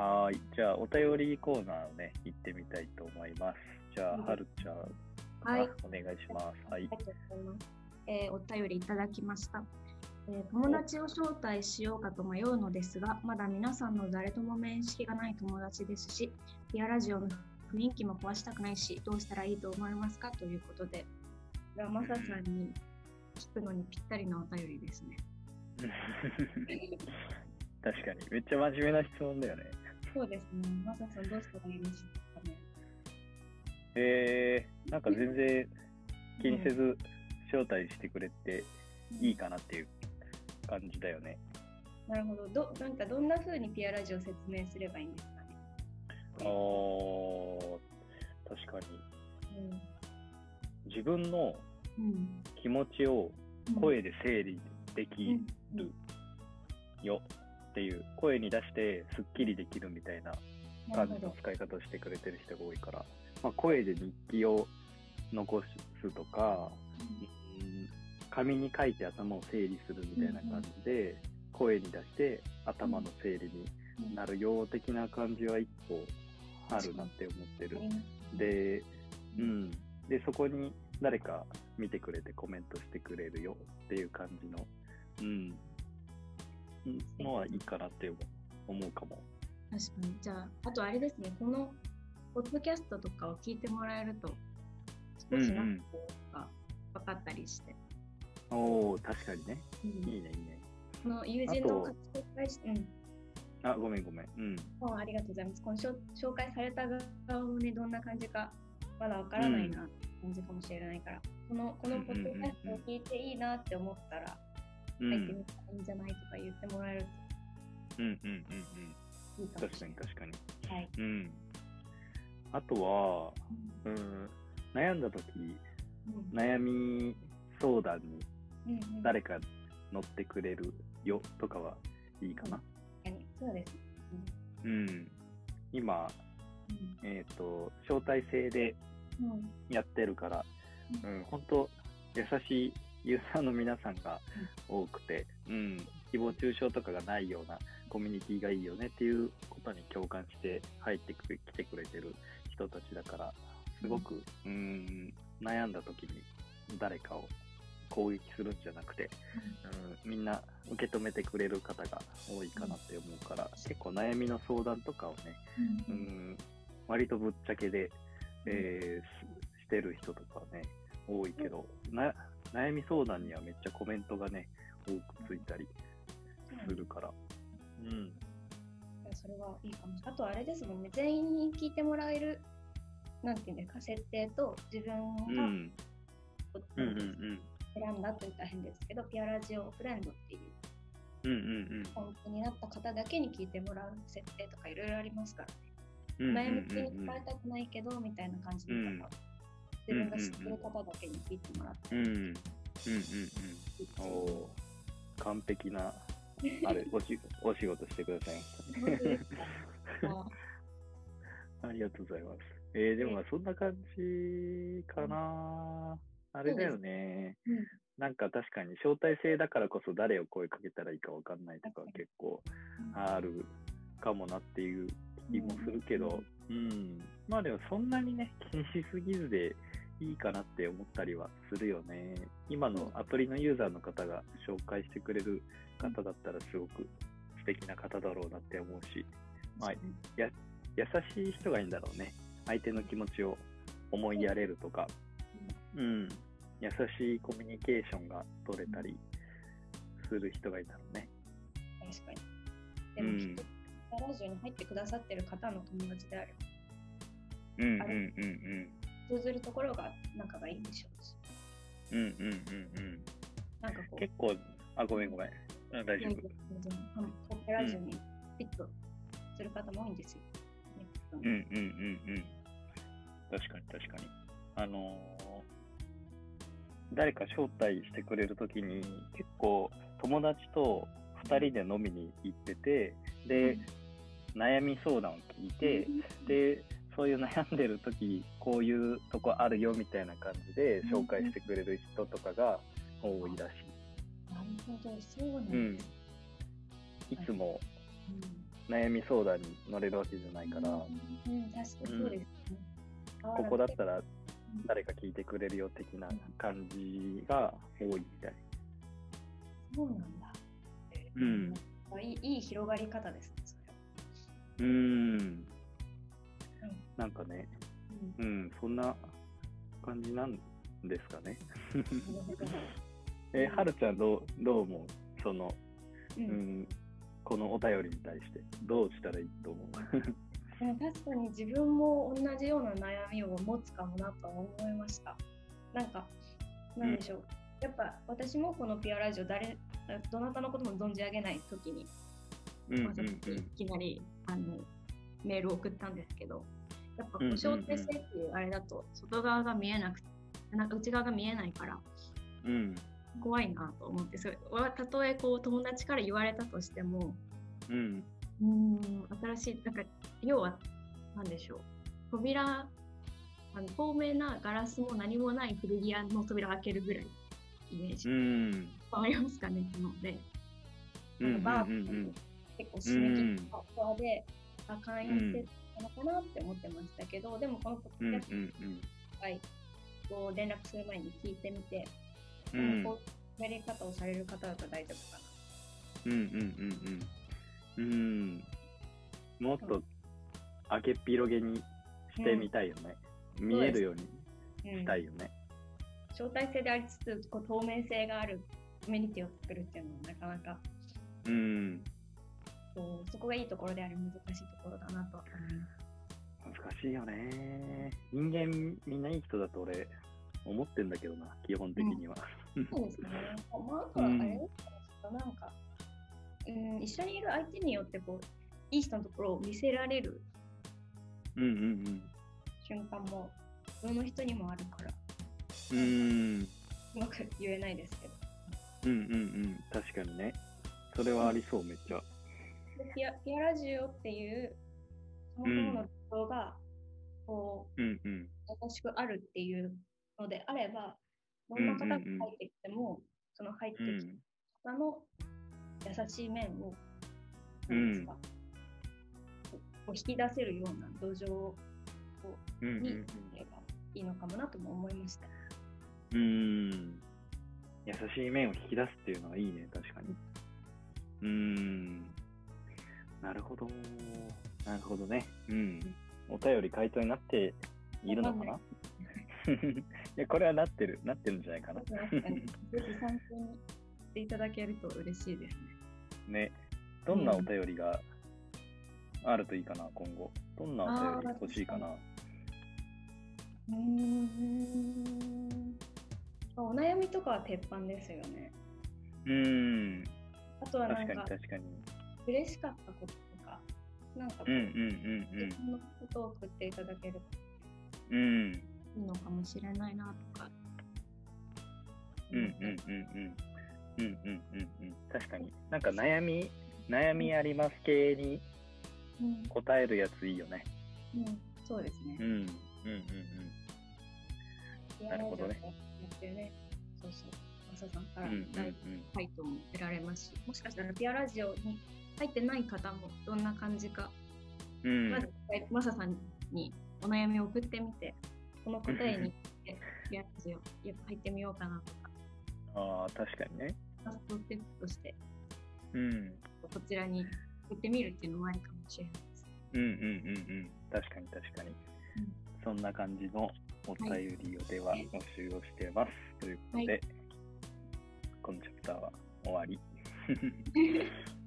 はーい。じゃあ、お便りコーナーをね、行ってみたいと思います。じゃあ、うんはるちゃん、はい。あお願いします。はいあり。がとうございます。えーお便りいただきました、えー友達を招待しようかと迷うのですが、まだ皆さんの誰とも面識がない友達ですし、ピアラジオの雰囲気も壊したくないし、どうしたらいいと思いますか？ということで、これはマサさんに聞くのにぴったりなお便りですね。確かに。めっちゃ真面目な質問だよね。そうですね。マサさんどうしたらいいですかね？えー、なんか全然気にせず招待してくれていいかなっていう感じだよね。なるほど。どなんかどんな風にピアラジオを説明すればいいんですかね？あー、確かに。うん自分のうん気持ちを声で整理できうんるよっていう、声に出してすっきりできるみたいな感じの使い方をしてくれてる人が多いから、まあ、声で日記を残すとか、うん。紙に書いて頭を整理するみたいな感じで、声に出して頭の整理になるよ的な感じは一個あるなって思ってる。で、うん。で、そこに誰か見てくれてコメントしてくれるよっていう感じの、うん、うんのはいいかなって思うかも。確かに。じゃあ、あとあれですね、このポッドキャストとかを聞いてもらえると、少しなんか分かったりして。おお確かにね。うんいいね、いいね。この友人の方紹介し、うん、あ、ごめんごめん。うん。ありがとうございます。この紹紹介された側もね、どんな感じか、まだわからないな、感じかもしれないから、このこのポッドキャストを聞いていいなって思ったら、うん。う入ってんみたらいいんじゃないとか言ってもらえるうんうんうん。といいかも確か。に確かに。はい。うん。あとは、うん、悩んだ時うん悩み相談にうんうん誰か乗ってくれるよとかはいいかな。確かにそうですね。うん。今、うんえっ、と、招待制でうんうんやってるから、うん、本当優しいユーザーの皆さんが多くて、うん、誹謗中傷とかがないようなコミュニティがいいよねっていうことに共感して入ってく来てくれてる人たちだから、すごく、うん、悩んだ時に誰かを攻撃するんじゃなくて、うん、みんな受け止めてくれる方が多いかなって思うから、結構悩みの相談とかをね、ううんん、割とぶっちゃけで、えーししてる人とかはね、多いけど、な悩み相談にはめっちゃコメントがね、多くついたりするから。うん。いやそれはいいかもしれない。あとあれですもんね、全員に聞いてもらえる、なんていうんですか、設定と自分うがん。うんうんうん。選んだと言ったら変ですけど、ピアラジオフレンドっていううんうんうん。本当になった方だけに聞いてもらう設定とかいろいろありますからね。うんうん悩み中にうん聞かれたくないけど、みたいな感じの方、うん自分が知ってる方だけに聞いてもらって。うん。うんうんうおー。完璧な、あれ、おしお仕事してくださいました。ねあありがとうございます。えー、でもまあそんな感じかな。あれだよね。うん。なんか確かに招待制だからこそ誰を声かけたらいいかわかんないとか結構あるかもなっていう気もするけど、うん。まあでもそんなにね、気にしすぎずでいいかなって思ったりはするよね。今のアプリのユーザーの方が紹介してくれる方だったらすごく素敵な方だろうなって思うし、はい優しい人がいいんだろうね。相手の気持ちを思いやれるとか、うん。優しいコミュニケーションが取れたりする人がいいんだろうね。確かに。でも、うんきっとラジオに入ってくださってる方の友達であれば、うんあれうんうん通ずるところが仲がいいでしょうし、うん。うんうんうん。うん。なんかこう、結構、あ、ごめんごめん。うん大丈夫。全然ポップラジオにフィットする方も多いん。ですよ。ねうん。うん。うん。うん。確かに確かに。あのー誰か招待してくれるときに、結構友達と2人で飲みに行ってて、で、悩み相談を聞いて、で、そういう悩んでるとき、こういうとこあるよみたいな感じで紹介してくれる人とかが多いらしい。なるほど、そうなんうん。いつもうん悩み相談に乗れるわけじゃないから、うん、確かにそうですね。ここだったら誰か聞いてくれるよ的な感じが多いみたい。そうなんだ。うん。いいいい広がり方ですね、そうーん。なんかね、れ。うん、そんな感じなんですかね。え、はるちゃんどう、どう思う？その、ううんん、このお便りに対して、どうしたらいいと思う？確かに自分も同じような悩みを持つかもなとは思いました。なんか、なんでしょう。やっぱ私もこのピアラジオ誰、どなたのことも存じ上げない時に、うんまあ、いきなりあのメールを送ったんですけど、やっぱこうんうんうんう招待制っていうあれだと外側が見えなくて、なんか内側が見えないからうん。うん。怖いなと思って、それはたとえこう友達から言われたとしても、うん。うーん、新しい、なんか、要は、なんでしょう。扉、あの透明なガラスも何もない古着屋の扉を開けるぐらい、イメージ。うん。りますかねなので、うん。うん。バーうん。うん。結構締め切ったフォアで、あ、会員制なのかなって思ってましたけど、でもこのポッうん。ドキャストうん。会を連絡する前に聞いてみて、うん。こうやり方をされる方だと大丈夫かうん。うん。うん。うん。もっと開けっ広げにしてみたいよね。見えるようにな。うんしたいよね。招待制でありつつこう透明性があるコミュニティを作るっていうのはなかなかうん。こうそこがいいところであり難しいところだなと思います。難しいよね。人間みんないい人だと俺思ってんだけどな、基本的には。そうですね。まあ、あれですか、なんか、うん、一緒にいる相手によってこういい人のところを見せられるうんうん瞬間も普通の人にもあるからうん。うん。うまく言えないですけど。うんうんうん。確かにね。それはありそう、めっちゃ。でピアピアラジオっていうそもそもの動画がこううんうん。優しくあるっていうのであれば、どんな方が入ってきても、その入ってきうん。た方の優しい面を、うんなんですか、こう引き出せるような土壌をにうんうんればいいのかもなとも思いました。うん。うん。優しい面を引き出すっていうのはいいね、確かに。うん。なるほど。なるほどね。うん。お便り回答になっているのかな？いや、これはなってる、なってるんじゃないかな。ぜひ参考にしていただけると嬉しいですね。ね。どんなお便りがあるといいかな、今後。どんなお便り欲しいかな。うーん。お悩みとかは鉄板ですよね。うん。あとはなんか確かに、確かに。嬉しかったこととか、なんかこう、うんうん自分のことを送っていただけるうんいいのかもしれないなとか。うんうんうんうん。うんうんうんうん。確かに。なんか悩み、悩みあります系にうん答えるやついいよね。うん、そうですねうん。うんうんピアなるほどねね。そうそう。マサさんかうん。うんうんら大回答も得られますし、もしかしたらピアラジオに入ってない方もどんな感じか、うん。うん。まずマサさんにお悩みを送ってみて、この答えにやっぱ入ってみようかなとか、ああ、確かにね。ファーストステップとしてうん。こちらに送ってみるっていうのもありかもしれないです。うんうんうんうん。確かに確かに。そんな感じのお便りをでははい募集をしてます。ということで、はいこのチャプターは終わり。